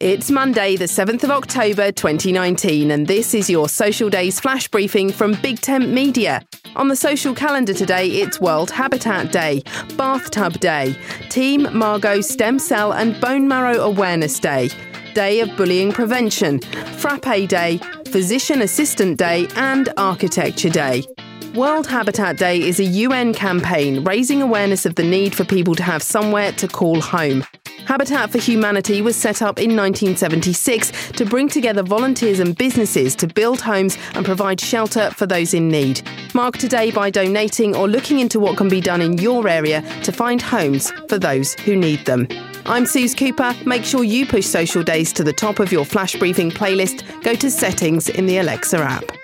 It's Monday, the 7th of October 2019, and this is your Social Days flash briefing from Big Tent Media. On the social calendar today, it's World Habitat Day, Bathtub Day, Team Margot Stem Cell and Bone Marrow Awareness Day, Day of Bullying Prevention, Frappe Day, Physician Assistant Day, and Architecture Day. World Habitat Day is a UN campaign raising awareness of the need for people to have somewhere to call home. Habitat for Humanity was set up in 1976 to bring together volunteers and businesses to build homes and provide shelter for those in need. Mark today by donating or looking into what can be done in your area to find homes for those who need them. I'm Suze Cooper. Make sure you push Social Days to the top of your flash briefing playlist. Go to settings in the Alexa app.